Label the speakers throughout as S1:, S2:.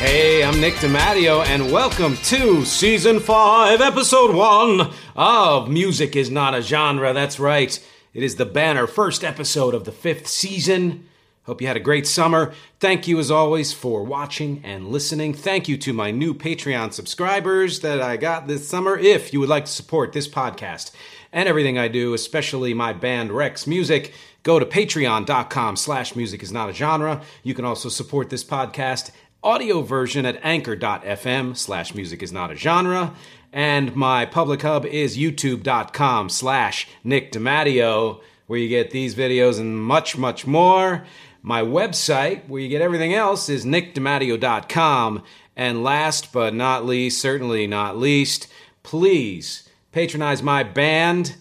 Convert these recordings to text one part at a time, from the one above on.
S1: Hey, I'm Nick DeMatteo, and welcome to Season 5, Episode 1 of Music is Not a Genre. That's right, it is the banner first episode of the fifth season. Hope you had a great summer. Thank you, as always, for watching and listening. Thank you to my new Patreon subscribers that I got this summer. If you would like to support this podcast and everything I do, especially my band Rex Music, go to patreon.com slash music is not a genre. You can also support this podcast audio version at anchor.fm slash music is not a genre. And my public hub is youtube.com slash Nick DeMatteo, where you get these videos and much, much more. My website, where you get everything else, is nickdimatteo.com. And last but not least, certainly not least, please patronize my band,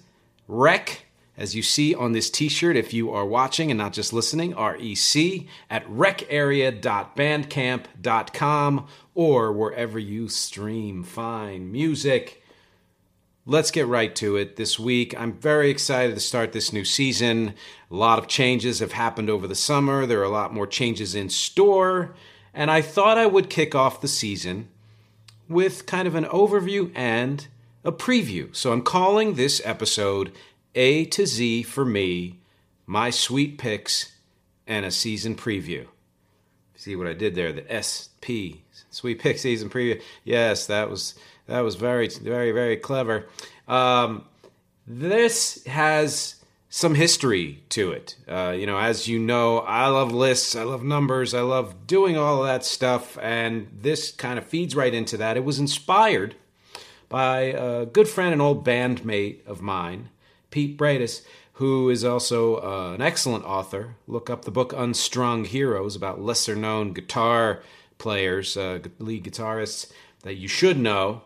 S1: Rec as you see on this t shirt, if you are watching and not just listening, REC at recarea.bandcamp.com or wherever you stream fine music. Let's get right to it this week. I'm very excited to start this new season. A lot of changes have happened over the summer, there are a lot more changes in store, and I thought I would kick off the season with kind of an overview and a preview. So I'm calling this episode a to Z for me, my sweet picks, and a season preview. See what I did there? The SP sweet pick season preview. Yes, that was that was very very very clever. Um, this has some history to it. Uh, you know, as you know, I love lists, I love numbers, I love doing all of that stuff, and this kind of feeds right into that. It was inspired by a good friend and old bandmate of mine Pete Braidis, who is also uh, an excellent author. Look up the book Unstrung Heroes about lesser known guitar players, uh, lead guitarists that you should know,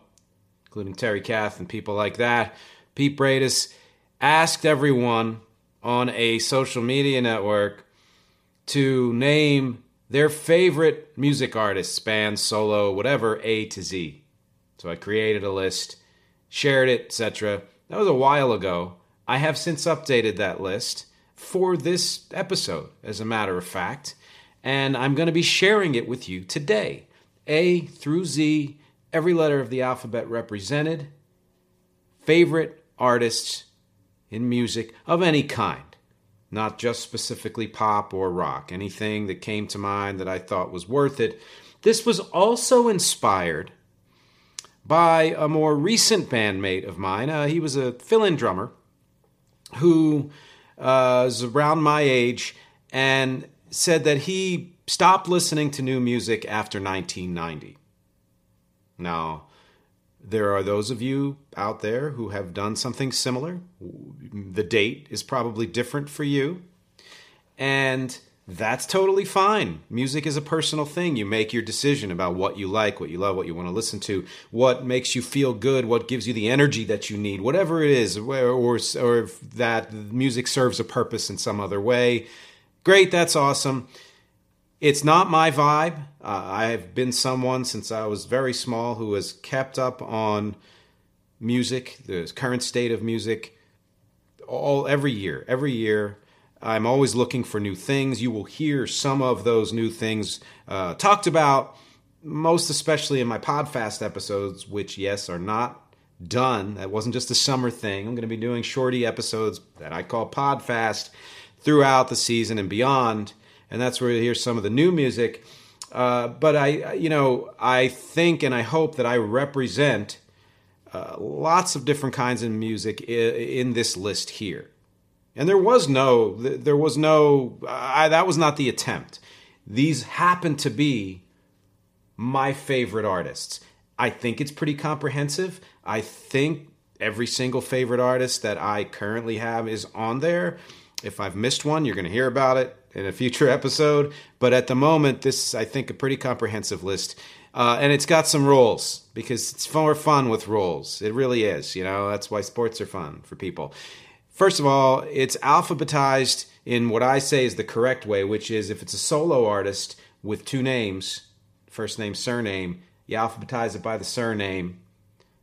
S1: including Terry Kath and people like that. Pete Braidis asked everyone on a social media network to name their favorite music artists, band, solo, whatever, A to Z. So I created a list, shared it, etc. That was a while ago. I have since updated that list for this episode, as a matter of fact, and I'm going to be sharing it with you today. A through Z, every letter of the alphabet represented, favorite artists in music of any kind, not just specifically pop or rock, anything that came to mind that I thought was worth it. This was also inspired by a more recent bandmate of mine. Uh, he was a fill in drummer who uh, is around my age and said that he stopped listening to new music after 1990. Now, there are those of you out there who have done something similar. The date is probably different for you. And that's totally fine. Music is a personal thing. You make your decision about what you like, what you love, what you want to listen to, what makes you feel good, what gives you the energy that you need, whatever it is, or, or, or that music serves a purpose in some other way. Great, that's awesome. It's not my vibe. Uh, I have been someone since I was very small who has kept up on music, the current state of music, all every year. Every year, I'm always looking for new things. You will hear some of those new things uh, talked about, most especially in my Podfast episodes, which, yes, are not done. That wasn't just a summer thing. I'm going to be doing shorty episodes that I call Podfast throughout the season and beyond. And that's where you hear some of the new music. Uh, but I, you know, I think and I hope that I represent uh, lots of different kinds of music in, in, this list here. And there was no, there was no, I, that was not the attempt. These happen to be my favorite artists. I think it's pretty comprehensive. I think every single favorite artist that I currently have is on there. If I've missed one, you're going to hear about it in a future episode. But at the moment, this is, I think, a pretty comprehensive list. Uh, and it's got some rules because it's more fun with rules. It really is. You know, that's why sports are fun for people. First of all, it's alphabetized in what I say is the correct way, which is if it's a solo artist with two names, first name, surname, you alphabetize it by the surname.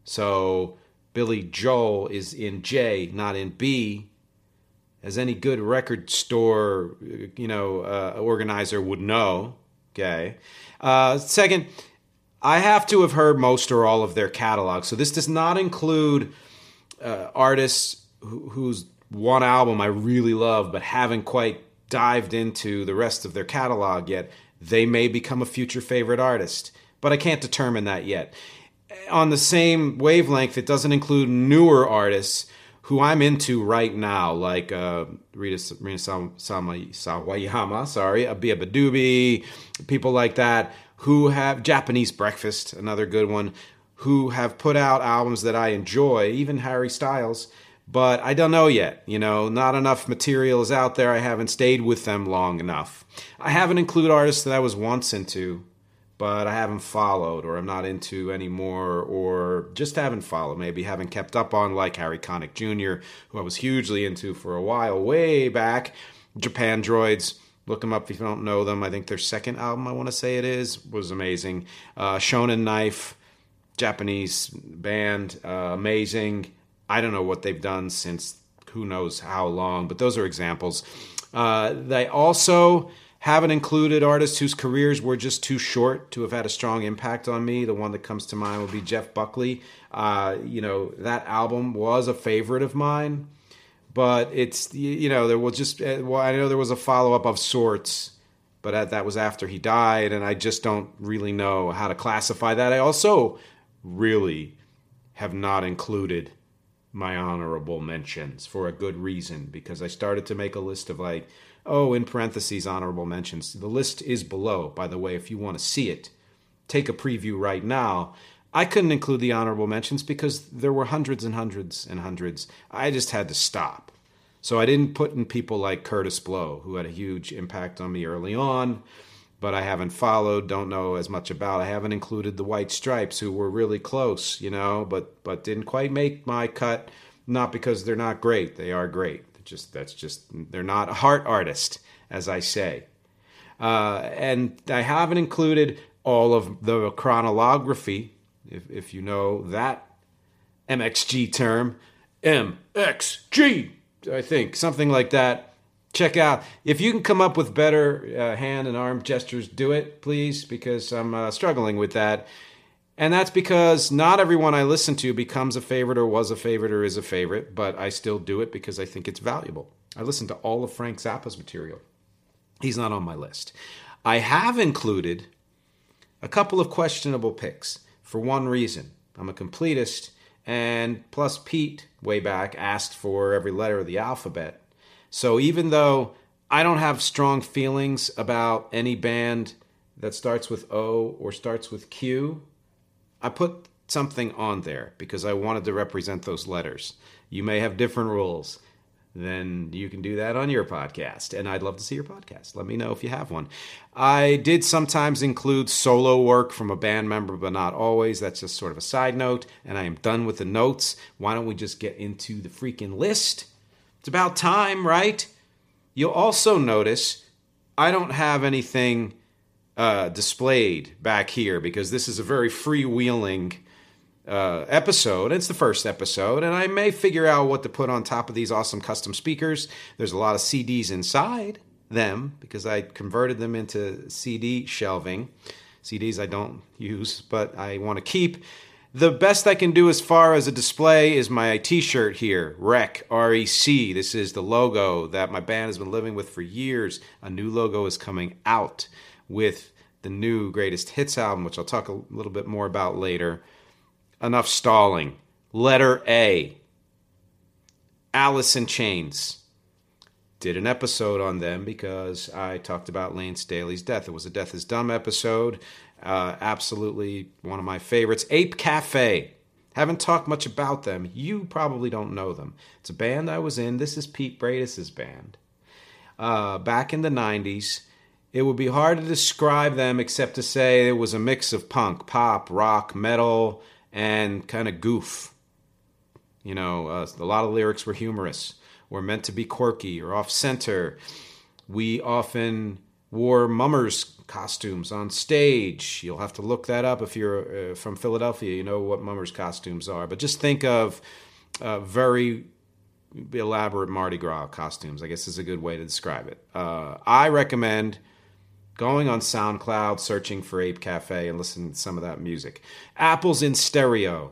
S1: So Billy Joel is in J, not in B, as any good record store, you know, uh, organizer would know. Okay. Uh, second, I have to have heard most or all of their catalog. So this does not include uh, artists whose one album I really love, but haven't quite dived into the rest of their catalog yet. They may become a future favorite artist, but I can't determine that yet. On the same wavelength, it doesn't include newer artists who I'm into right now, like uh, Rita, Rina Sawayama, sorry, Abia Badubi, people like that, who have Japanese Breakfast, another good one, who have put out albums that I enjoy, even Harry Styles, but I don't know yet. You know, not enough material is out there. I haven't stayed with them long enough. I haven't included artists that I was once into but I haven't followed or I'm not into anymore or just haven't followed, maybe haven't kept up on, like Harry Connick Jr., who I was hugely into for a while, way back. Japandroids. look them up if you don't know them. I think their second album, I want to say it is, was amazing. Uh, Shonen Knife, Japanese band, uh, amazing. I don't know what they've done since who knows how long, but those are examples. Uh, they also haven't included artists whose careers were just too short to have had a strong impact on me. The one that comes to mind would be Jeff Buckley. Uh, you know, that album was a favorite of mine, but it's, you know, there was just, uh, well, I know there was a follow up of sorts, but that was after he died, and I just don't really know how to classify that. I also really have not included my honorable mentions for a good reason because I started to make a list of like, Oh, in parentheses, honorable mentions. The list is below, by the way, if you want to see it. Take a preview right now. I couldn't include the honorable mentions because there were hundreds and hundreds and hundreds. I just had to stop. So I didn't put in people like Kurtis Blow, who had a huge impact on me early on, but I haven't followed, don't know as much about. I haven't included the White Stripes, who were really close, you know, but but didn't quite make my cut. Not because they're not great; they are great just that's just they're not a heart artist, as I say. Uh, and I haven't included all of the chronology, if, if you know that MXG term. MXG, I think, something like that. Check out. If you can come up with better uh, hand and arm gestures, do it, please, because I'm uh, struggling with that. And that's because not everyone I listen to becomes a favorite or was a favorite or is a favorite, but I still do it because I think it's valuable. I listen to all of Frank Zappa's material. He's not on my list. I have included a couple of questionable picks for one reason. I'm a completist, and plus Pete, way back, asked for every letter of the alphabet. So even though I don't have strong feelings about any band that starts with O or starts with Q, I put something on there because I wanted to represent those letters. You may have different rules. Then you can do that on your podcast. And I'd love to see your podcast. Let me know if you have one. I did sometimes include solo work from a band member, but not always. That's just sort of a side note. And I am done with the notes. Why don't we just get into the freaking list? It's about time, right? You'll also notice I don't have anything uh, displayed back here because this is a very freewheeling uh, episode. It's the first episode, and I may figure out what to put on top of these awesome custom speakers. There's a lot of CDs inside them because I converted them into CD shelving. CDs I don't use, but I want to keep. The best I can do as far as a display is my t shirt here, REC, R E C. This is the logo that my band has been living with for years. A new logo is coming out with the new Greatest Hits album, which I'll talk a little bit more about later. Enough stalling. Letter A Alice in Chains. Did an episode on them because I talked about Layne Staley's death. It was a Death is Dumb episode. Uh, absolutely one of my favorites. Ape Cafe. Haven't talked much about them. You probably don't know them. It's a band I was in. This is Pete Braidis' band. Uh, back in the 90s, it would be hard to describe them except to say it was a mix of punk, pop, rock, metal, and kind of goof. You know, uh, a lot of lyrics were humorous, were meant to be quirky or off center. We often wore mummers costumes on stage. You'll have to look that up if you're uh, from Philadelphia. You know what mummers costumes are. But just think of uh, very elaborate Mardi Gras costumes. I guess is a good way to describe it. Uh, I recommend going on SoundCloud, searching for Ape Cafe, and listening to some of that music. Apples in Stereo,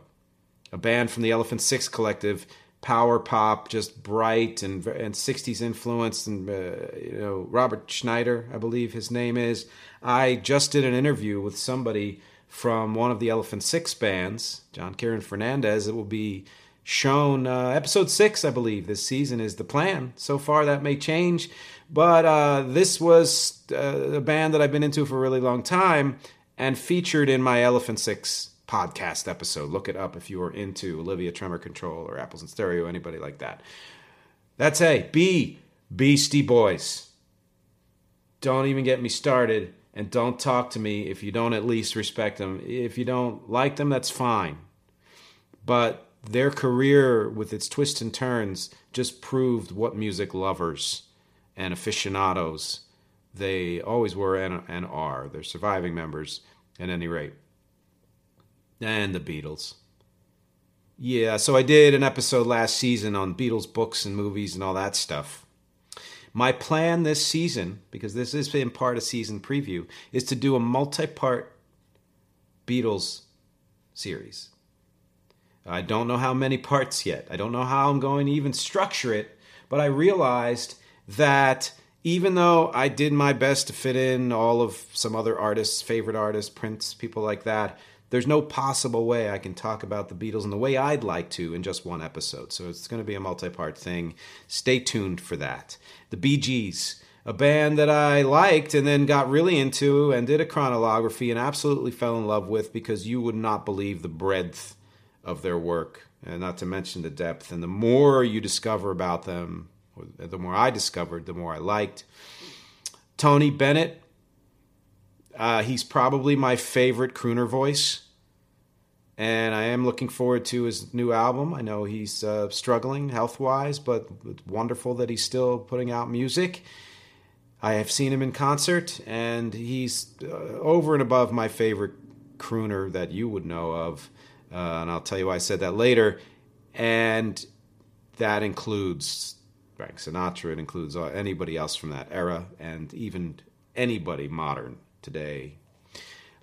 S1: a band from the Elephant Six Collective power pop, just bright and and 60s influence, and uh, you know Robert Schneider, I believe his name is. I just did an interview with somebody from one of the Elephant Six bands, John Kieran Fernandez. It will be shown uh, episode six, I believe, this season is the plan. So far, that may change, but uh, this was uh, a band that I've been into for a really long time and featured in my Elephant Six podcast episode. Look it up if you are into Olivia Tremor Control or Apples in Stereo, anybody like that. That's A. B. Beastie Boys. Don't even get me started and don't talk to me if you don't at least respect them. If you don't like them, that's fine. But their career with its twists and turns just proved what music lovers and aficionados they always were and, and are. They're surviving members at any rate and the Beatles. Yeah, so I did an episode last season on Beatles books and movies and all that stuff. My plan this season, because this is in part a season preview, is to do a multi part Beatles series. I don't know how many parts yet. I don't know how I'm going to even structure it, but I realized that even though I did my best to fit in all of some other artists, favorite artists, Prince, people like that, there's no possible way I can talk about the Beatles in the way I'd like to in just one episode. So it's going to be a multi part thing. Stay tuned for that. The Bee Gees, a band that I liked and then got really into and did a chronology and absolutely fell in love with because you would not believe the breadth of their work, and not to mention the depth. And the more you discover about them, the more I discovered, the more I liked. Tony Bennett, uh, he's probably my favorite crooner voice. And I am looking forward to his new album. I know he's uh, struggling health wise, but it's wonderful that he's still putting out music. I have seen him in concert, and he's uh, over and above my favorite crooner that you would know of. Uh, and I'll tell you why I said that later. And that includes Frank Sinatra, it includes uh, anybody else from that era, and even anybody modern today.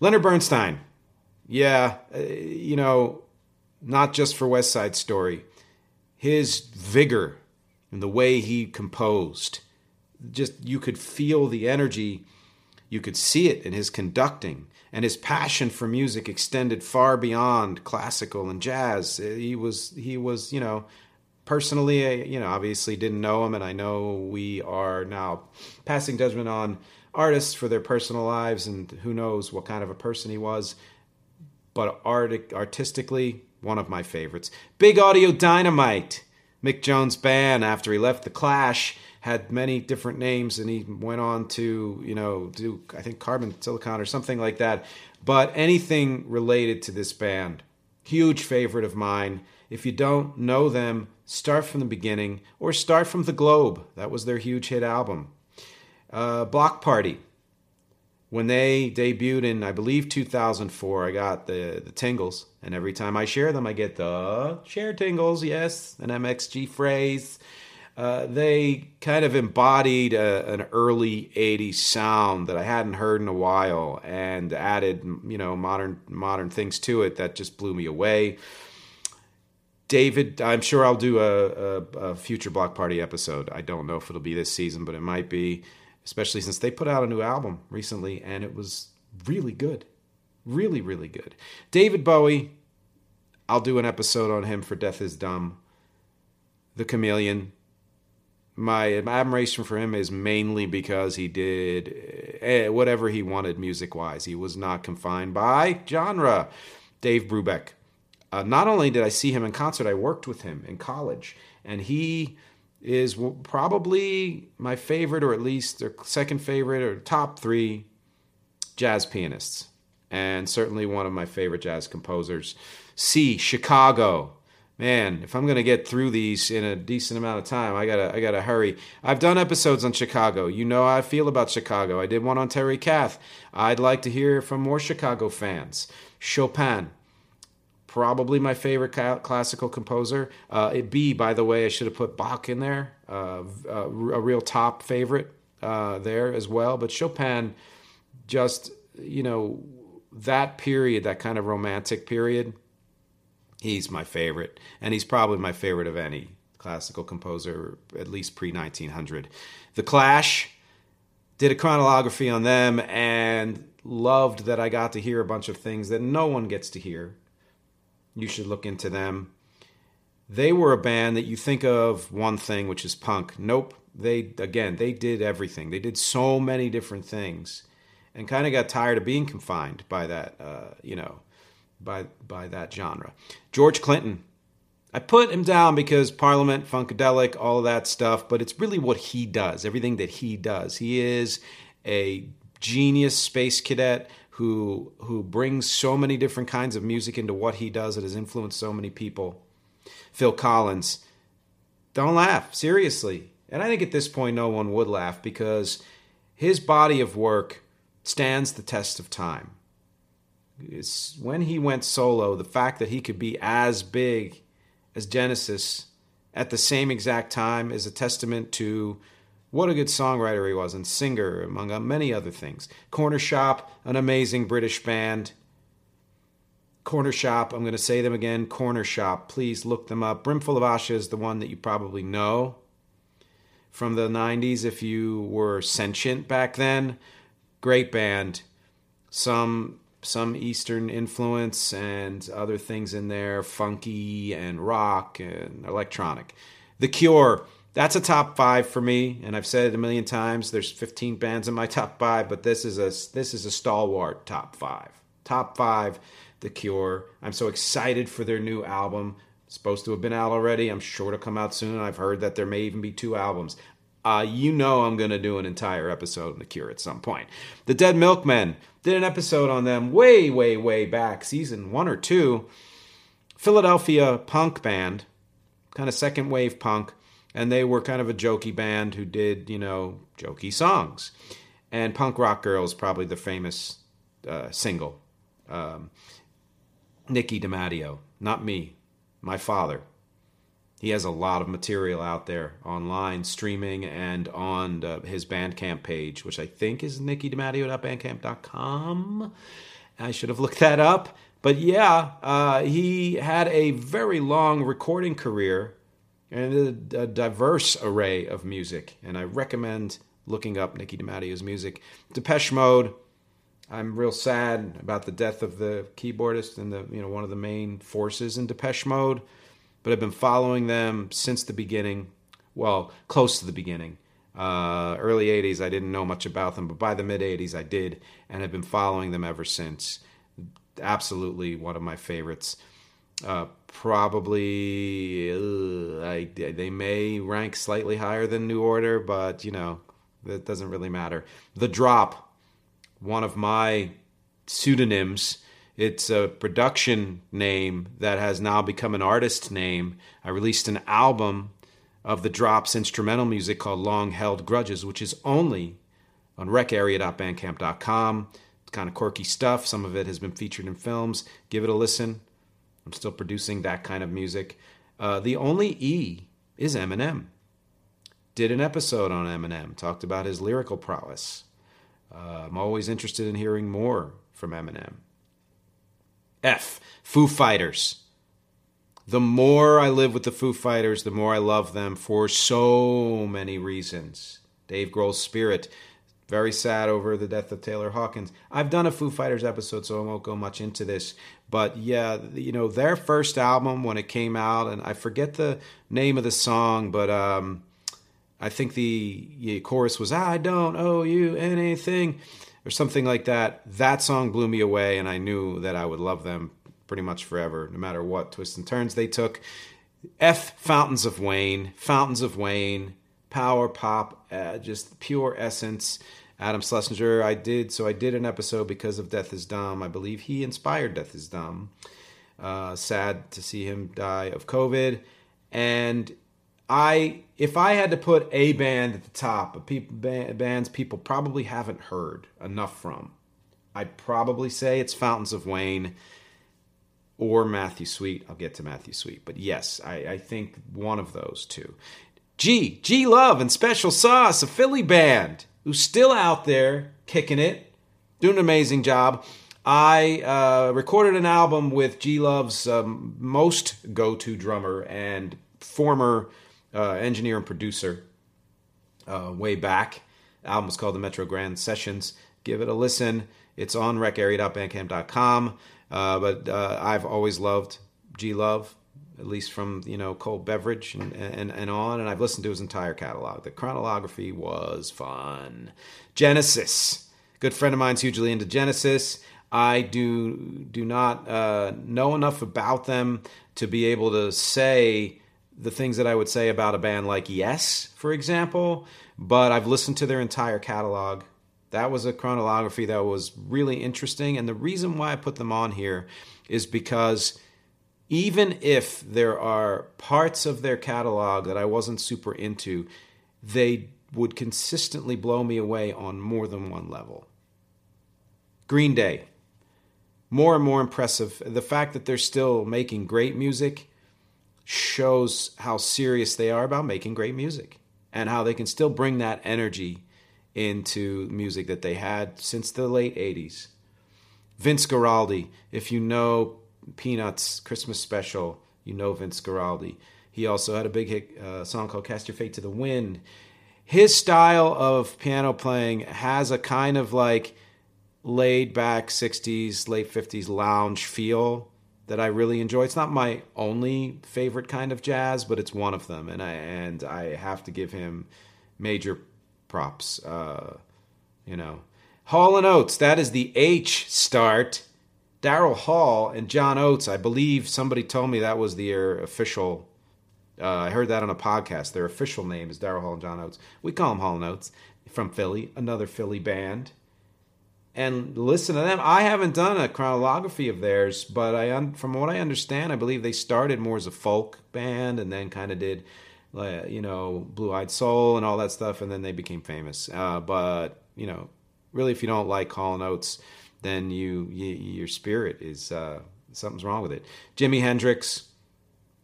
S1: Leonard Bernstein, yeah, uh, you know, not just for West Side Story, his vigor and the way he composed, just you could feel the energy, you could see it in his conducting, and his passion for music extended far beyond classical and jazz. Uh, he was he was you know personally, I, you know, obviously didn't know him, and I know we are now passing judgment on artists for their personal lives, and who knows what kind of a person he was. But art, artistically, one of my favorites. Big Audio Dynamite, Mick Jones' band. After he left the Clash, had many different names, and he went on to, you know, do I think Carbon Silicon or something like that. But anything related to this band, huge favorite of mine. If you don't know them, start from the beginning or start from The Globe. That was their huge hit album. Uh, Bloc Party. When they debuted in, I believe, 2004, I got the, the tingles. And every time I share them, I get the share tingles. Yes, an MXG phrase. Uh, they kind of embodied a, an early 80s sound that I hadn't heard in a while and added, you know, modern modern things to it that just blew me away. David, I'm sure I'll do a, a, a, future Bloc Party episode. I don't know if it'll be this season, but it might be, especially since they put out a new album recently and it was really good. Really, really good. David Bowie, I'll do an episode on him for Death is Dumb. The Chameleon. My admiration for him is mainly because he did eh, whatever he wanted music wise. He was not confined by genre. Dave Brubeck uh, not only did I see him in concert, I worked with him in college, and he is probably my favorite, or at least or second favorite, or top three jazz pianists, and certainly one of my favorite jazz composers. C. Chicago. Man, if I'm gonna get through these in a decent amount of time, I gotta I gotta hurry. I've done episodes on Chicago. You know how I feel about Chicago. I did one on Terry Kath. I'd like to hear from more Chicago fans. Chopin, probably my favorite classical composer. Uh, it B, by the way, I should have put Bach in there, uh, uh, a real top favorite uh, there as well. But Chopin, just you know, that period, that kind of romantic period, he's my favorite, and he's probably my favorite of any classical composer, at least pre 1900. The Clash did a chronology on them and loved that I got to hear a bunch of things that no one gets to hear you should look into them. They were a band that you think of one thing, which is punk. Nope. They, again, they did everything. They did so many different things and kind of got tired of being confined by that, uh, you know, by, by that genre. George Clinton. I put him down because Parliament, Funkadelic, all of that stuff, but it's really what he does, everything that he does. He is a genius space cadet who who brings so many different kinds of music into what he does that has influenced so many people. Phil Collins, don't laugh seriously, and I think at this point no one would laugh because his body of work stands the test of time. It's when he went solo, the fact that he could be as big as Genesis at the same exact time is a testament to what a good songwriter he was and singer, among uh, many other things. Cornershop, an amazing British band. Cornershop, I'm going to say them again. Cornershop. please look them up. Brimful of Asha is the one that you probably know from the 90s if you were sentient back then. Great band. Some some Eastern influence and other things in there, funky and rock and electronic. The Cure, that's a top five for me, and I've said it a million times. There's 15 bands in my top five, but this is a this is a stalwart top five. Top five, The Cure. I'm so excited for their new album. It's supposed to have been out already. I'm sure to come out soon. I've heard that there may even be two albums. Uh, you know I'm going to do an entire episode on The Cure at some point. The Dead Milkmen did an episode on them way, way, way back, season one or two. Philadelphia punk band, kind of second wave punk and they were kind of a jokey band who did you know jokey songs. And punk rock girl is probably the famous uh, single um, Nicky DeMatteo not me my father. He has a lot of material out there online streaming and on uh, his bandcamp page which i think is nickydimadio.bandcamp.com i should have looked that up. But yeah uh, he had a very long recording career and a, a, diverse array of music. And I recommend looking up Nicky DeMatteo's music. Depeche Mode. I'm real sad about the death of the keyboardist and the you know one of the main forces in Depeche Mode, but I've been following them since the beginning. Well, close to the beginning. Uh, early 80s, I didn't know much about them, but by the mid 80s, I did, and I've been following them ever since. Absolutely one of my favorites. Uh, probably uh, I, they may rank slightly higher than New Order, but you know that doesn't really matter. The Drop, one of my pseudonyms. It's a production name that has now become an artist name. I released an album of the Drop's instrumental music called Long Held Grudges, which is only on recarea.bandcamp.com. It's kind of quirky stuff. Some of it has been featured in films. Give it a listen. I'm still producing that kind of music. Uh, the only E is Eminem. Did an episode on Eminem, talked about his lyrical prowess. Uh, I'm always interested in hearing more from Eminem. F. Foo Fighters. The more I live with the Foo Fighters, the more I love them for so many reasons. Dave Grohl's spirit, very sad over the death of Taylor Hawkins. I've done a Foo Fighters episode, so I won't go much into this. But yeah, you know, their first album when it came out, and I forget the name of the song, but um, I think the, chorus was "I don't owe you anything" or something like that. That song blew me away, and I knew that I would love them pretty much forever, no matter what twists and turns they took. F Fountains of Wayne, Fountains of Wayne, power pop, uh, just pure essence. Adam Schlesinger, I did so I did an episode because of Death is Dumb. I believe he inspired Death is Dumb. Uh, sad to see him die of COVID, and I if I had to put a band at the top of people bands people probably haven't heard enough from, I'd probably say it's Fountains of Wayne or Matthew Sweet. I'll get to Matthew Sweet, but yes, I, I think one of those two. G, G Love and Special Sauce, a Philly band who's still out there kicking it, doing an amazing job. I uh, recorded an album with G Love's um, most go to drummer and former uh, engineer and producer uh, way back. The album was called the Metro Grand Sessions. Give it a listen. It's on recarea.bandcamp.com. Uh, but uh, I've always loved G Love, at least from you know Cold Beverage and, and and on, and I've listened to his entire catalog. The chronology was fun. Genesis, good friend of mine's hugely into Genesis. I do do not uh, know enough about them to be able to say the things that I would say about a band like Yes, for example. But I've listened to their entire catalog that was a chronology that was really interesting. And the reason why I put them on here is because even if there are parts of their catalog that I wasn't super into, they would consistently blow me away on more than one level. Green Day, more and more impressive. The fact that they're still making great music shows how serious they are about making great music and how they can still bring that energy into music that they had since the late 80s. Vince Guaraldi, if you know Peanuts Christmas special, you know Vince Guaraldi. He also had a big hit uh, song called Cast Your Fate to the Wind. His style of piano playing has a kind of like laid back 60s, late 50s lounge feel that I really enjoy. It's not my only favorite kind of jazz, but it's one of them and I and I have to give him major props. Uh, you know, Hall and Oates. That is the H start. Daryl Hall and John Oates. I believe somebody told me that was their official. Uh, I heard that on a podcast. Their official name is Daryl Hall and John Oates. We call them Hall and Oates from Philly, another Philly band. And listen to them. I haven't done a chronology of theirs, but I, from what I understand, I believe they started more as a folk band and then kind of did you know, Blue Eyed Soul and all that stuff, and then they became famous. Uh, but you know, really, if you don't like Hall & Oates, then you, you your spirit is uh, something's wrong with it. Jimi Hendrix.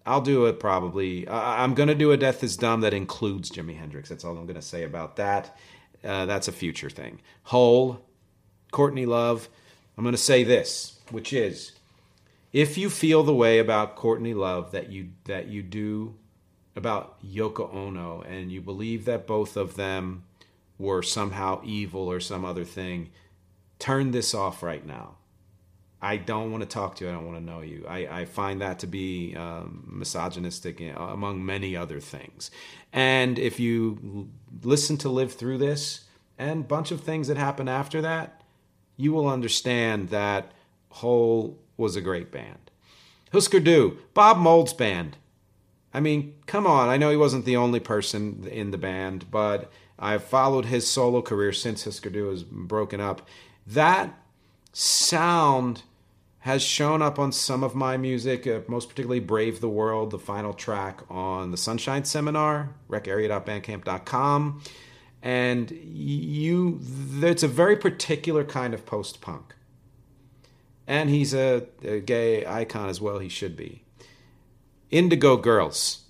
S1: I'll do it probably. I'm going to do a Death is Dumb that includes Jimi Hendrix. That's all I'm to say about that. Uh, that's a future thing. Hole, Courtney Love. I'm to say this, which is if you feel the way about Courtney Love that you that you do about Yoko Ono and you believe that both of them were somehow evil or some other thing, turn this off right now. I don't want to talk to you. I don't want to know you. I, I find that to be um, misogynistic eh, among many other things. And if you listen to live through this and bunch of things that happen after that, you will understand that Hole was a great band. Husker Du, Bob Mould's band. I mean, come on. I know he wasn't the only person in the band, but I've followed his solo career since Husker Du was broken up. That sound has shown up on some of my music, uh, most particularly Brave the World, the final track on the Sunshine Seminar, recarea.bandcamp.com. And you, it's a very particular kind of post punk. And he's a, a gay icon as well, he should be. Indigo Girls.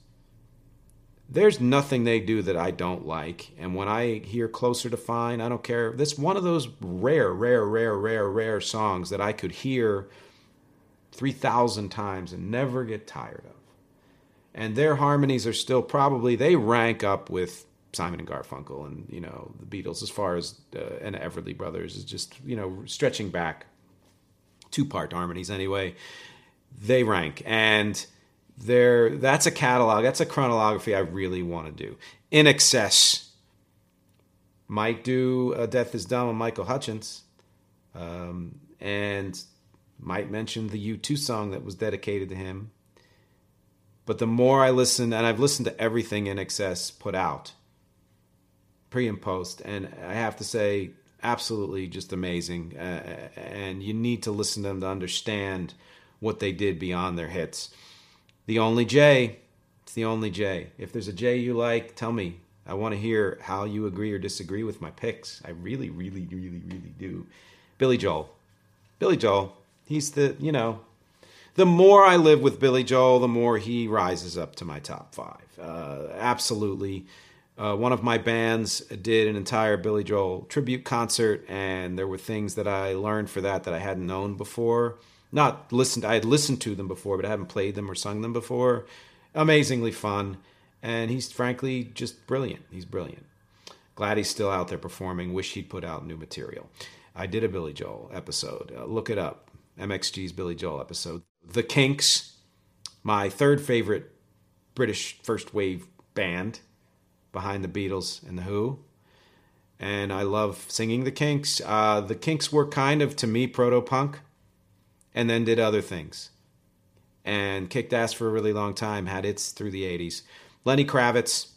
S1: There's nothing they do that I don't like. And when I hear Closer to Fine, I don't care. That's one of those rare, rare, rare, rare, rare songs that I could hear 3,000 times and never get tired of. And their harmonies are still probably, they rank up with Simon and Garfunkel and, you know, the Beatles as far as, uh, and Everly Brothers is just, you know, stretching back two part harmonies anyway. They rank. And, there that's a catalog that's a chronology i really want to do INXS might do death is dumb on michael hutchence um, and might mention the u2 song that was dedicated to him. But the more i listen and i've listened to everything INXS put out pre and post and i have to say absolutely just amazing. Uh, and you need to listen to them to understand what they did beyond their hits the only J. It's the only J. If there's a J you like, tell me. I want to hear how you agree or disagree with my picks. I really, really, really, really do. Billy Joel. Billy Joel. He's the, you know, the more I live with Billy Joel, the more he rises up to my top five. Uh, absolutely. Uh, one of my bands did an entire Billy Joel tribute concert, and there were things that I learned for that that I hadn't known before not listened. I had listened to them before, but I haven't played them or sung them before. Amazingly fun, and he's frankly just brilliant. He's brilliant. Glad he's still out there performing. Wish he'd put out new material. I did a Billy Joel episode. Uh, look it up. MXG's Billy Joel episode. The Kinks, my third favorite British first wave band behind the Beatles and the Who. And I love singing the Kinks. Uh, the Kinks were kind of, to me, proto punk and then did other things and kicked ass for a really long time, had its through the 80s. Lenny Kravitz,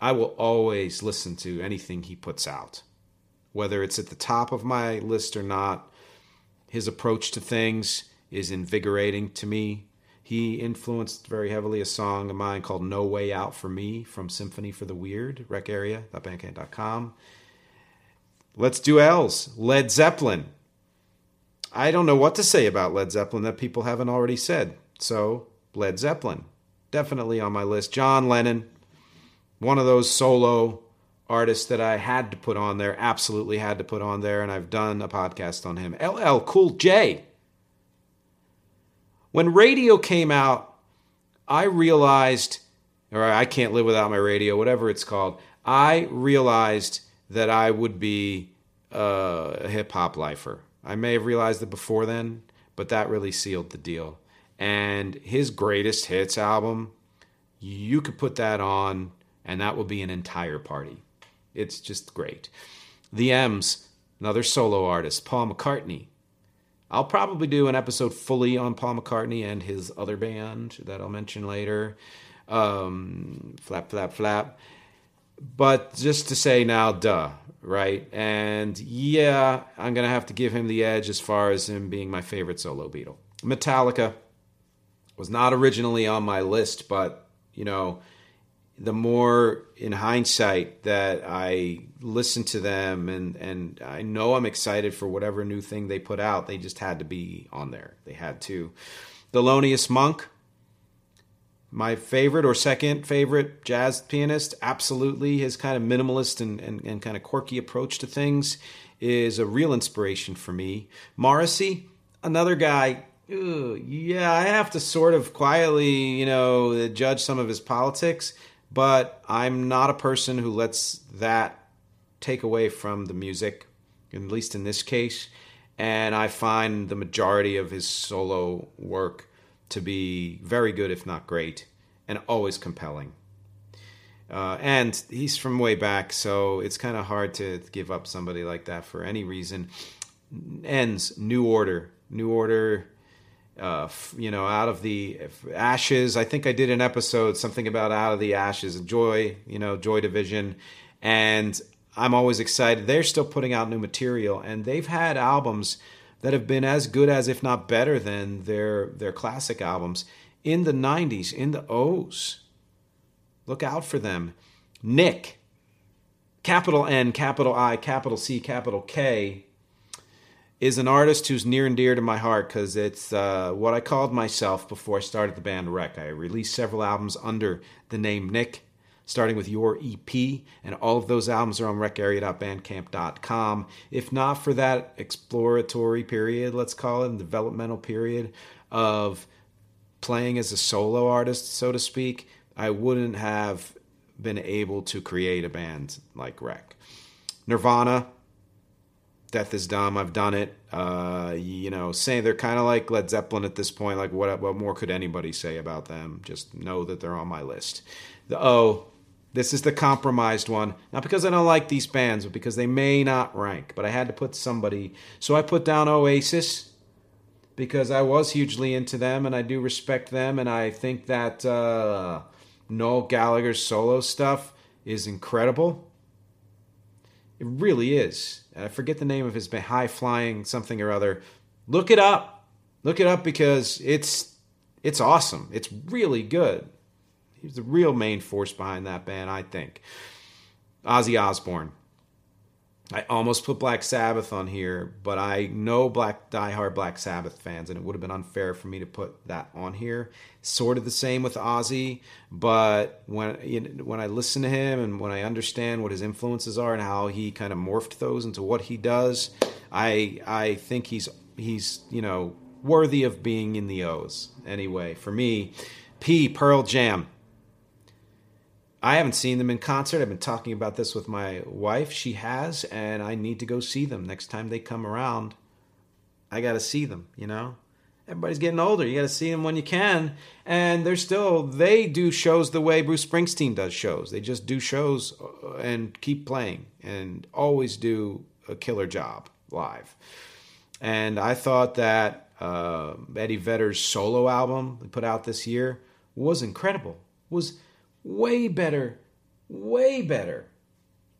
S1: I will always listen to anything he puts out, whether it's at the top of my list or not. His approach to things is invigorating to me. He influenced very heavily a song of mine called No Way Out for Me from Symphony for the Weird, recarea.bandcamp.com. Let's do L's. Led Zeppelin. I don't know what to say about Led Zeppelin that people haven't already said. So, Led Zeppelin, definitely on my list. John Lennon, one of those solo artists that I had to put on there, absolutely had to put on there, and I've done a podcast on him. LL Cool J. When radio came out, I realized, or I can't live without my radio, whatever it's called, I realized that I would be a hip hop lifer. I may have realized it before then, but that really sealed the deal. And his greatest hits album, you could put that on, and that will be an entire party. It's just great. The M's, another solo artist, Paul McCartney. I'll probably do an episode fully on Paul McCartney and his other band that I'll mention later. Um, flap, flap, flap. But just to say now, duh, right? And yeah, I'm going to have to give him the edge as far as him being my favorite solo Beatle. Metallica was not originally on my list, but, you know, the more in hindsight that I listen to them and, and I know I'm excited for whatever new thing they put out, they just had to be on there. They had to. Thelonious Monk, my favorite or second favorite jazz pianist, absolutely. His kind of minimalist and, and, and kind of quirky approach to things is a real inspiration for me. Morrissey, another guy, ugh, yeah, I have to sort of quietly, you know, judge some of his politics, but I'm not a person who lets that take away from the music, at least in this case. And I find the majority of his solo work to be very good, if not great, and always compelling. Uh, and he's from way back, so it's kind of hard to give up somebody like that for any reason. Ends New Order, New Order. Uh, you know, out of the ashes. I think I did an episode something about out of the ashes, Joy. You know, Joy Division, and I'm always excited. They're still putting out new material, and they've had albums that have been as good as, if not better than, their their classic albums in the '90s, in the O's. Look out for them. Nick, capital N, capital I, capital C, capital K, is an artist who's near and dear to my heart because it's uh, what I called myself before I started the band REC. I released several albums under the name Nick. Starting with Your EP, and all of those albums are on recarea.bandcamp.com. If not for that exploratory period, let's call it, developmental period of playing as a solo artist, so to speak, I wouldn't have been able to create a band like REC. Nirvana, Death is Dumb. I've done it. Uh, you know, saying they're kind of like Led Zeppelin at this point. Like, what what more could anybody say about them? Just know that they're on my list. The O, this is the compromised one. Not because I don't like these bands, but because they may not rank. But I had to put somebody. So I put down Oasis because I was hugely into them and I do respect them. And I think that uh, Noel Gallagher's solo stuff is incredible. It really is. I forget the name of his band, High Flying something or other. Look it up. Look it up because it's it's awesome. It's really good. He's the real main force behind that band, I think. Ozzy Osbourne. I almost put Black Sabbath on here, but I know black diehard Black Sabbath fans, and it would have been unfair for me to put that on here. Sort of the same with Ozzy, but when you know, when I listen to him and when I understand what his influences are and how he kind of morphed those into what he does, I I think he's he's you know worthy of being in the O's. Anyway, for me, P Pearl Jam. I haven't seen them in concert. I've been talking about this with my wife. She has, and I need to go see them next time they come around. I got to see them, you know? Everybody's getting older. You got to see them when you can. And they're still, they do shows the way Bruce Springsteen does shows. They just do shows uh, and keep playing and always do a killer job live. And I thought that uh, Eddie Vedder's solo album he put out this year was incredible. Was way better, way better.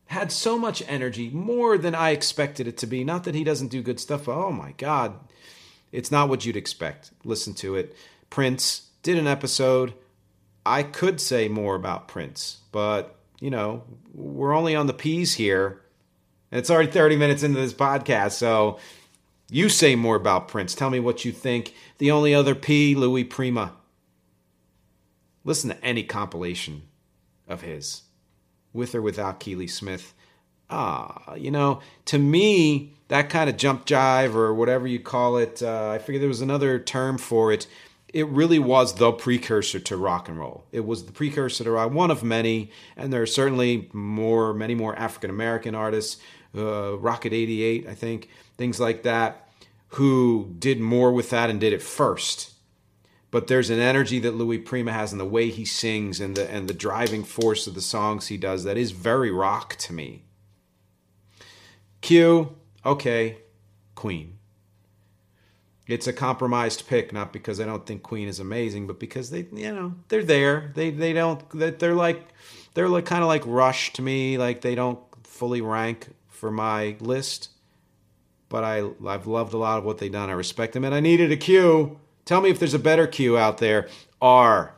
S1: Had so much energy, more than I expected it to be. Not that he doesn't do good stuff, but oh my God, it's not what you'd expect. Listen to it. Prince did an episode. I could say more about Prince, but you know, we're only on the P's here. And It's already 30 minutes into this podcast, so you say more about Prince. Tell me what you think. The only other P, Louis Prima. Listen to any compilation of his, with or without Keeley Smith. Ah, you know, to me, that kind of jump jive or whatever you call it, uh, I figure there was another term for it. It really was the precursor to rock and roll. It was the precursor to rock, one of many, and there are certainly more, many more African American artists, uh, Rocket 88, I think, things like that, who did more with that and did it first but there's an energy that Louis Prima has in the way he sings and the and the driving force of the songs he does that is very rock to me. Q, okay, Queen. It's a compromised pick, not because I don't think Queen is amazing, but because they, you know, they're there. They they don't that they're like they're like kind of like Rush to me. Like they don't fully rank for my list, but I I've loved a lot of what they've done. I respect them, and I needed a Q. Tell me if there's a better cue out there. R.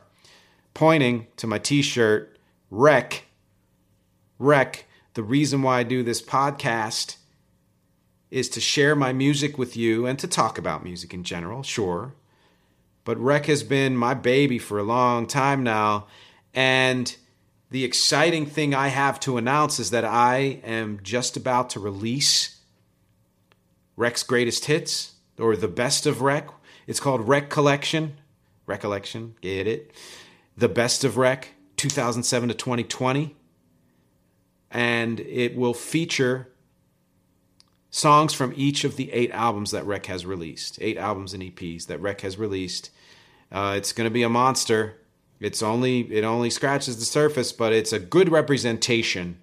S1: Pointing to my t shirt, REC. REC. The reason why I do this podcast is to share my music with you and to talk about music in general, sure. But REC has been my baby for a long time now. And the exciting thing I have to announce is that I am just about to release REC's greatest hits or the best of REC it's called Recollection. Recollection, get it? The Best of Rec, 2007 to 2020. And it will feature songs from each of the eight albums that Rec has released. Eight albums and EPs that Rec has released. Uh, it's going to be a monster. It's only it only scratches the surface, but it's a good representation.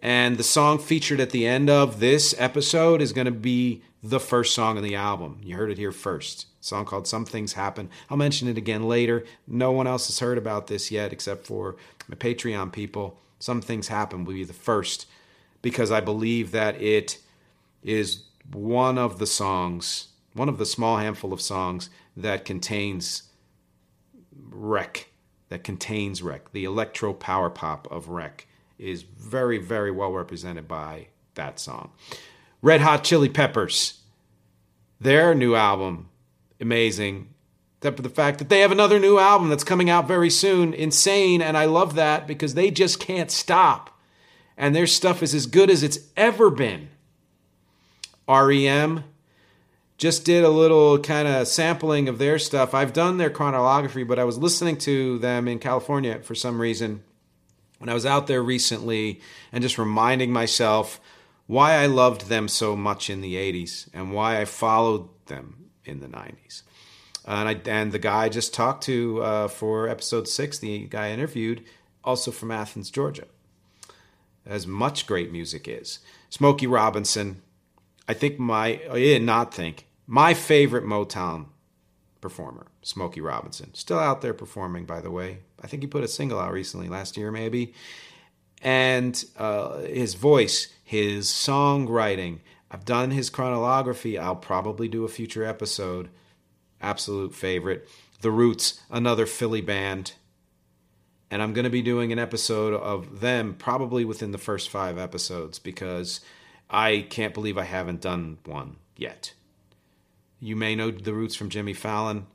S1: And the song featured at the end of this episode is going to be the first song on the album. You heard it here first song called Some Things Happen. I'll mention it again later. No one else has heard about this yet except for my Patreon people. Some Things Happen will be the first because I believe that it is one of the songs, one of the small handful of songs that contains REC, that contains REC. The electro power pop of REC is very, very well represented by that song. Red Hot Chili Peppers, their new album amazing. except for the fact that they have another new album that's coming out very soon. Insane, and I love that because they just can't stop. And their stuff is as good as it's ever been. REM just did a little kind of sampling of their stuff. I've done their chronology, but I was listening to them in California for some reason when I was out there recently and just reminding myself why I loved them so much in the 80s and why I followed them in the 90s. And, I, and the guy I just talked to uh, for episode six, the guy I interviewed, also from Athens, Georgia. As much great music is. Smokey Robinson, I think my, I did not think, my favorite Motown performer, Smokey Robinson. Still out there performing, by the way. I think he put a single out recently, last year maybe. And uh, his voice, his songwriting. I've done his chronology. I'll probably do a future episode absolute favorite. The Roots, another Philly band. And I'm going to be doing an episode of them probably within the first five episodes because I can't believe I haven't done one yet. You may know The Roots from Jimmy Fallon.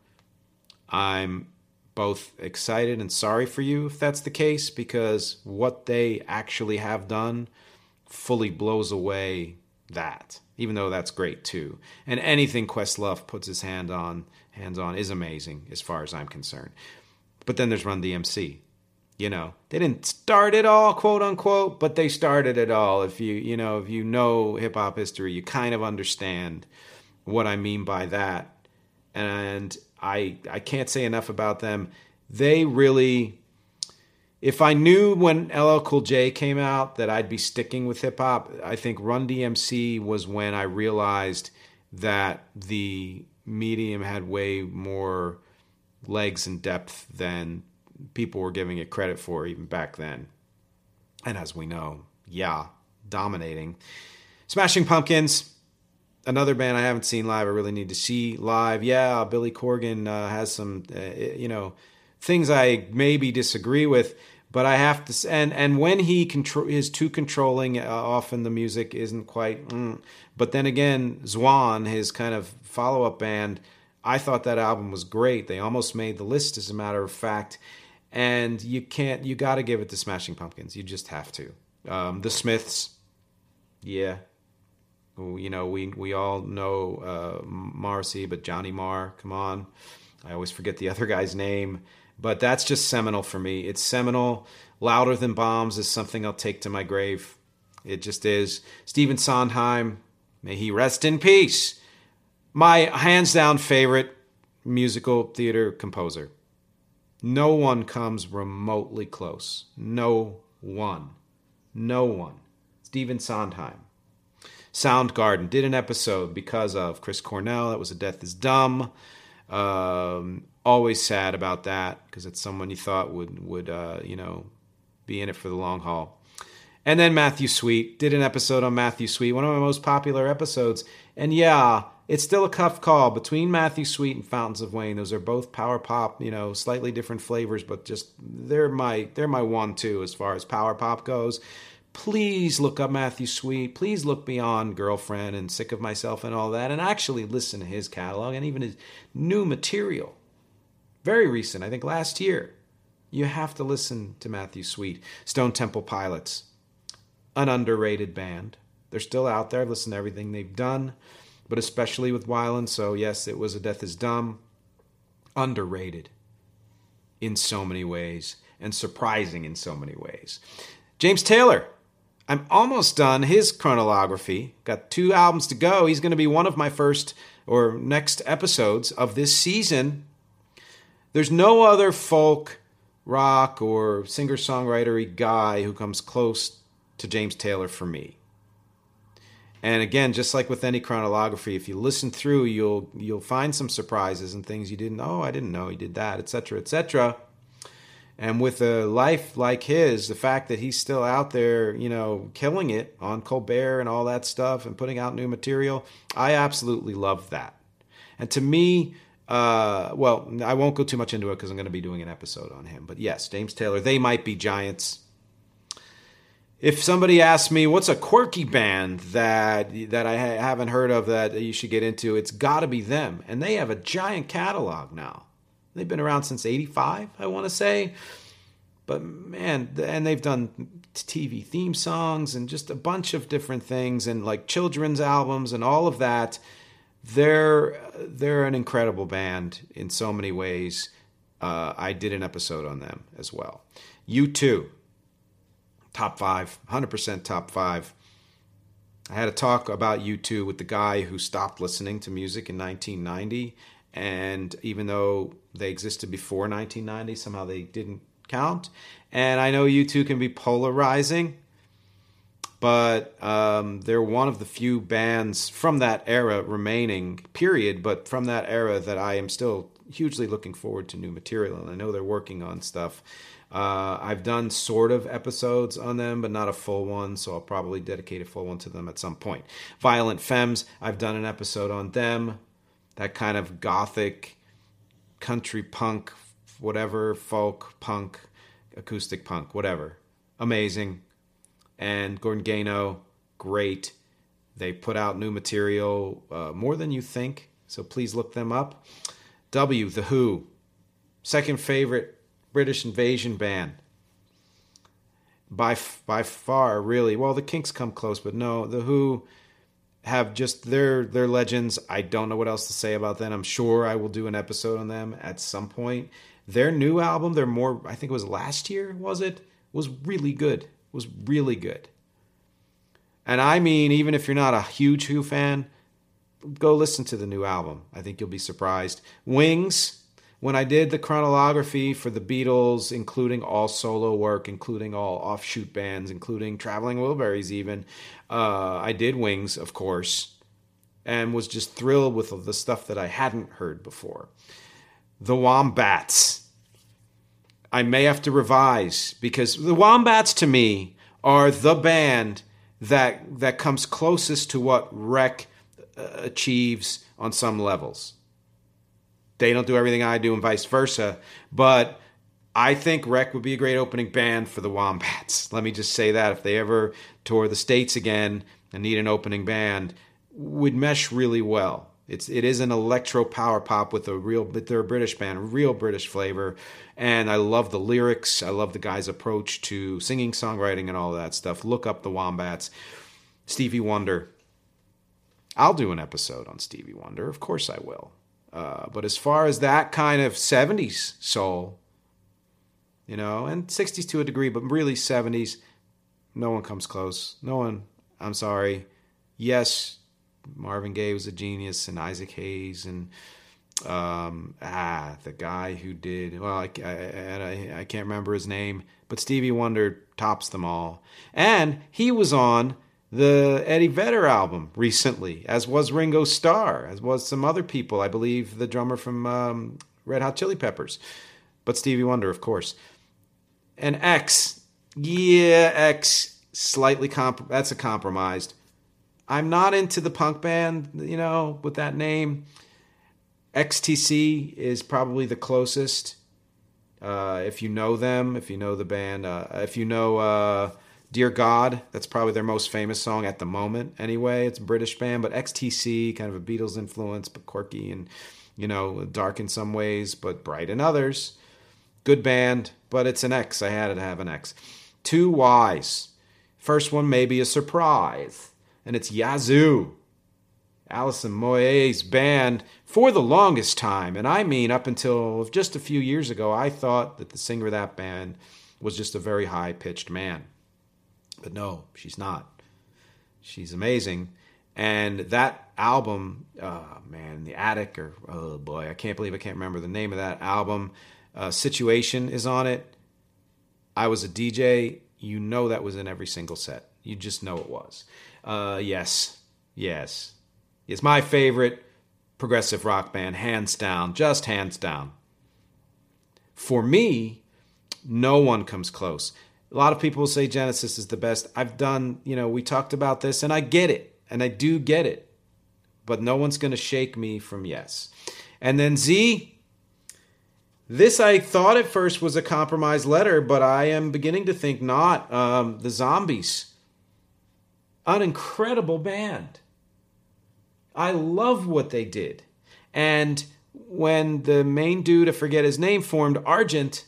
S1: I'm both excited and sorry for you if that's the case because what they actually have done fully blows away that even though that's great too. And anything Questlove puts his hand on, hands on, is amazing as far as I'm concerned. But then there's Run DMC. You know, they didn't start it all, quote unquote, but they started it all. If you, you know, if you know hip hop history, you kind of understand what I mean by that. And I, I can't say enough about them. They really if I knew when LL Cool J came out that I'd be sticking with hip hop, I think Run DMC was when I realized that the medium had way more legs and depth than people were giving it credit for even back then. And as we know, yeah, dominating. Smashing Pumpkins, another band I haven't seen live. I really need to see live. Yeah, Billy Corgan uh, has some, uh, you know, things I maybe disagree with, but I have to. And and when he control is too controlling, uh, often the music isn't quite. Mm. But then again, Zwan, his kind of follow up band, I thought that album was great. They almost made the list, as a matter of fact. And you can't. You got to give it to Smashing Pumpkins. You just have to. Um, the Smiths, yeah. You know, we we all know uh, Morrissey, but Johnny Marr, come on. I always forget the other guy's name. But that's just seminal for me. It's seminal. Louder Than Bombs is something I'll take to my grave. It just is. Stephen Sondheim, may he rest in peace. My hands down favorite musical theater composer. No one comes remotely close. No one. No one. Stephen Sondheim. Soundgarden did an episode because of Chris Cornell. That was A Death is Dumb. Um, always sad about that because it's someone you thought would would uh, you know be in it for the long haul. And then Matthew Sweet did an episode on Matthew Sweet, one of my most popular episodes. And yeah, it's still a tough call between Matthew Sweet and Fountains of Wayne. Those are both power pop, you know, slightly different flavors, but just they're my they're my one two as far as power pop goes. Please look up Matthew Sweet. Please look beyond Girlfriend and Sick of Myself and all that, and actually listen to his catalog and even his new material very recent, I think last year. You have to listen to Matthew Sweet. Stone Temple Pilots, an underrated band. They're still out there. I've listened to everything they've done, but especially with Weiland. So, yes, it was A Death is Dumb. Underrated in so many ways and surprising in so many ways. James Taylor, I'm almost done his chronology. Got two albums to go. He's going to be one of my first or next episodes of this season. There's no other folk, rock, or singer songwritery guy who comes close to James Taylor for me. And again, just like with any chronology, if you listen through, you'll you'll find some surprises and things you didn't. Oh, I didn't know he did that, etc., etc. And with a life like his, the fact that he's still out there, you know, killing it on Colbert and all that stuff and putting out new material, I absolutely love that. And to me, uh, well, I won't go too much into it because I'm going to be doing an episode on him. But yes, James Taylor, they might be giants. If somebody asks me what's a quirky band that that I haven't heard of that you should get into, it's got to be them, and they have a giant catalog now. They've been around since 85, I want to say. But man, and they've done TV theme songs and just a bunch of different things and like children's albums and all of that. They're they're an incredible band in so many ways. Uh, I did an episode on them as well. U2, top five, 100% top five. I had a talk about U2 with the guy who stopped listening to music in 1990. And even though they existed before 1990, somehow they didn't count. And I know U2 can be polarizing, but um, they're one of the few bands from that era remaining, period, but from that era that I am still hugely looking forward to new material. And I know they're working on stuff. Uh, I've done sort of episodes on them, but not a full one, so I'll probably dedicate a full one to them at some point. Violent Femmes, I've done an episode on them. That kind of gothic, country punk, whatever, folk, punk, acoustic punk, whatever. Amazing. And Gordon Gano, great. They put out new material uh, more than you think, so please look them up. W, The Who, second favorite British invasion band. By by far, really. Well, the Kinks come close, but no, the Who have just their their legends. I don't know what else to say about them. I'm sure I will do an episode on them at some point. Their new album, their more I think it was last year, was it? Was really good. Was really good. And I mean, even if you're not a huge Who fan, go listen to the new album. I think you'll be surprised. Wings, when I did the chronology for the Beatles, including all solo work, including all offshoot bands, including Traveling Wilburys, even, uh, I did Wings, of course, and was just thrilled with the stuff that I hadn't heard before. The Wombats. I may have to revise because the Wombats to me are the band that that comes closest to what REC uh, achieves on some levels. They don't do everything I do and vice versa, but I think REC would be a great opening band for the Wombats. Let me just say that if they ever tour the states again and need an opening band, would mesh really well. It's it is an electro power pop with a real but they're a British band, real British flavor, and I love the lyrics. I love the guy's approach to singing, songwriting, and all that stuff. Look up the Wombats, Stevie Wonder. I'll do an episode on Stevie Wonder, of course I will. Uh, but as far as that kind of '70s soul, you know, and '60s to a degree, but really '70s, no one comes close. No one. I'm sorry. Yes, Marvin Gaye was a genius, and Isaac Hayes, and um, ah, the guy who did well, I, I, I can't remember his name, but Stevie Wonder tops them all, and he was on the Eddie Vedder album recently, as was Ringo Starr, as was some other people. I believe the drummer from um, Red Hot Chili Peppers, but Stevie Wonder, of course. And X, yeah, X, slightly comp. That's a compromised. I'm not into the punk band, you know, with that name. XTC is probably the closest. Uh, if you know them, if you know the band, uh, if you know uh, Dear God, that's probably their most famous song at the moment. Anyway, it's a British band, but XTC, kind of a Beatles influence, but quirky and you know dark in some ways, but bright in others. Good band, but it's an X. I had to have an X. Two Y's. First one may be a surprise and it's Yazoo. Alison Moyet's band for the longest time, and I mean up until just a few years ago, I thought that the singer of that band was just a very high pitched man. But no, she's not. She's amazing. And that album, oh man, The Attic, or oh boy, I can't believe I can't remember the name of that album. Uh, Situation is on it. I was a DJ. You know that was in every single set. You just know it was. Uh, yes, yes. It's my favorite progressive rock band, hands down, just hands down. For me, no one comes close. A lot of people say Genesis is the best. I've done, you know, we talked about this, and I get it, and I do get it, but no one's going to shake me from yes. And then Z, this I thought at first was a compromise letter, but I am beginning to think not. Um, the Zombies an incredible band. I love what they did. And when the main dude, I forget his name, formed Argent.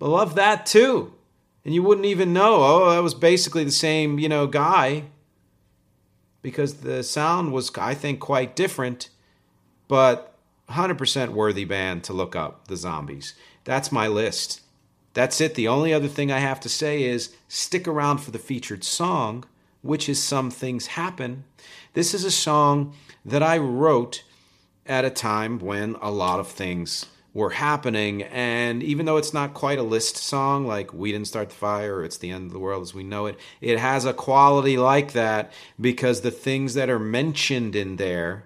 S1: I love that too. And you wouldn't even know, oh, that was basically the same, you know, guy. Because the sound was, I think, quite different. But 100% worthy band to look up, the Zombies. That's my list. That's it. The only other thing I have to say is stick around for the featured song, which is Some Things Happen. This is a song that I wrote at a time when a lot of things were happening. And even though it's not quite a list song, like We Didn't Start the Fire or It's the End of the World as We Know It, it has a quality like that because the things that are mentioned in there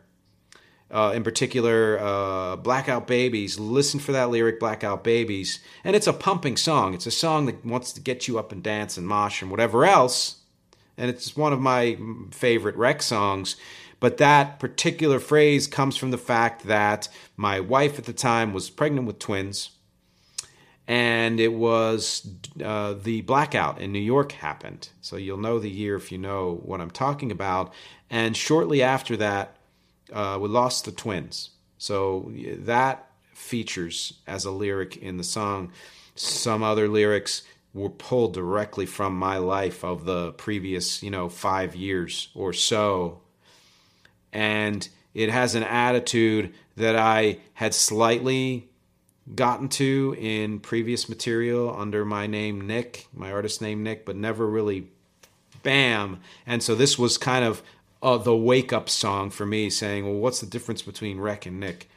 S1: uh, in particular, uh, Blackout Babies. Listen for that lyric, Blackout Babies. And it's a pumping song. It's a song that wants to get you up and dance and mosh and whatever else. And it's one of my favorite REC songs. But that particular phrase comes from the fact that my wife at the time was pregnant with twins. And it was uh, the blackout in New York happened. So you'll know the year if you know what I'm talking about. And shortly after that, uh, we lost the twins. So that features as a lyric in the song. Some other lyrics were pulled directly from my life of the previous, you know, five years or so. And it has an attitude that I had slightly gotten to in previous material under my name Nick, my artist name Nick, but never really bam. And so this was kind of uh, the wake up song for me, saying, "Well, what's the difference between REC and Nick?"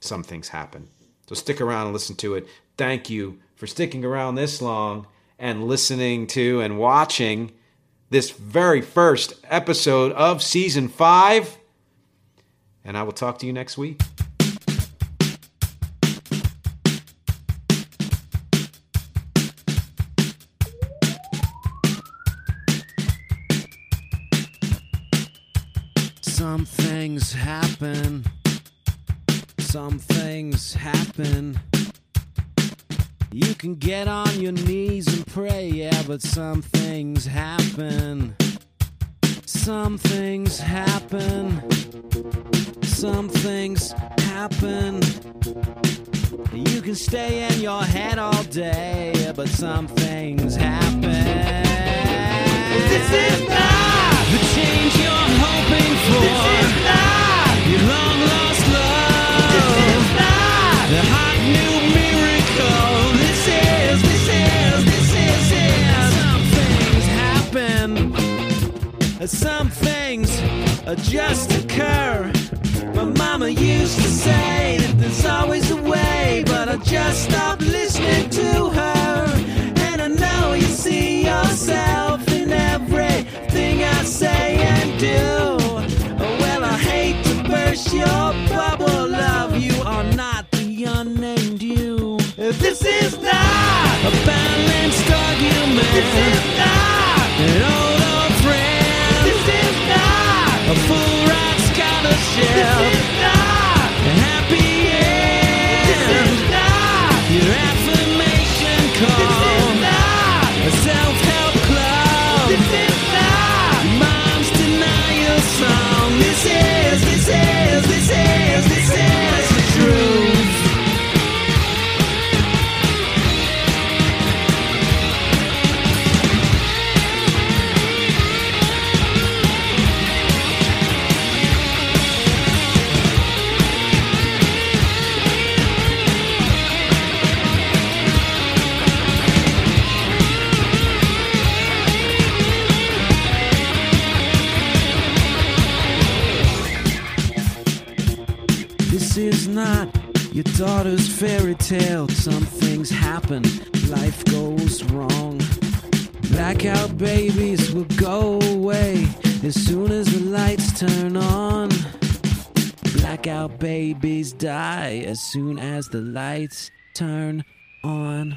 S1: Some things happen, so stick around and listen to it. Thank you for sticking around this long and listening to and watching this very first episode of season five. And I will talk to you next week.
S2: Some things happen. Some things happen. You can get on your knees and pray, yeah, but some things happen. Some things happen. Some things happen. You can stay in your head all day, yeah, but some things happen. This is not the change you're hoping for. This is not your long lost love. This is not the hot Some things. Just occur. My mama used to say that there's always a way, but I just stopped listening to her. And I know you see yourself in everything I say and do. Oh, well, I hate to burst your bubble, love. You are not the unnamed you. This is not a balanced argument. This is not scholarship. Fairy. Some things happen, life goes wrong. Blackout babies will go away as soon as the lights turn on. Blackout babies die as soon as the lights turn on.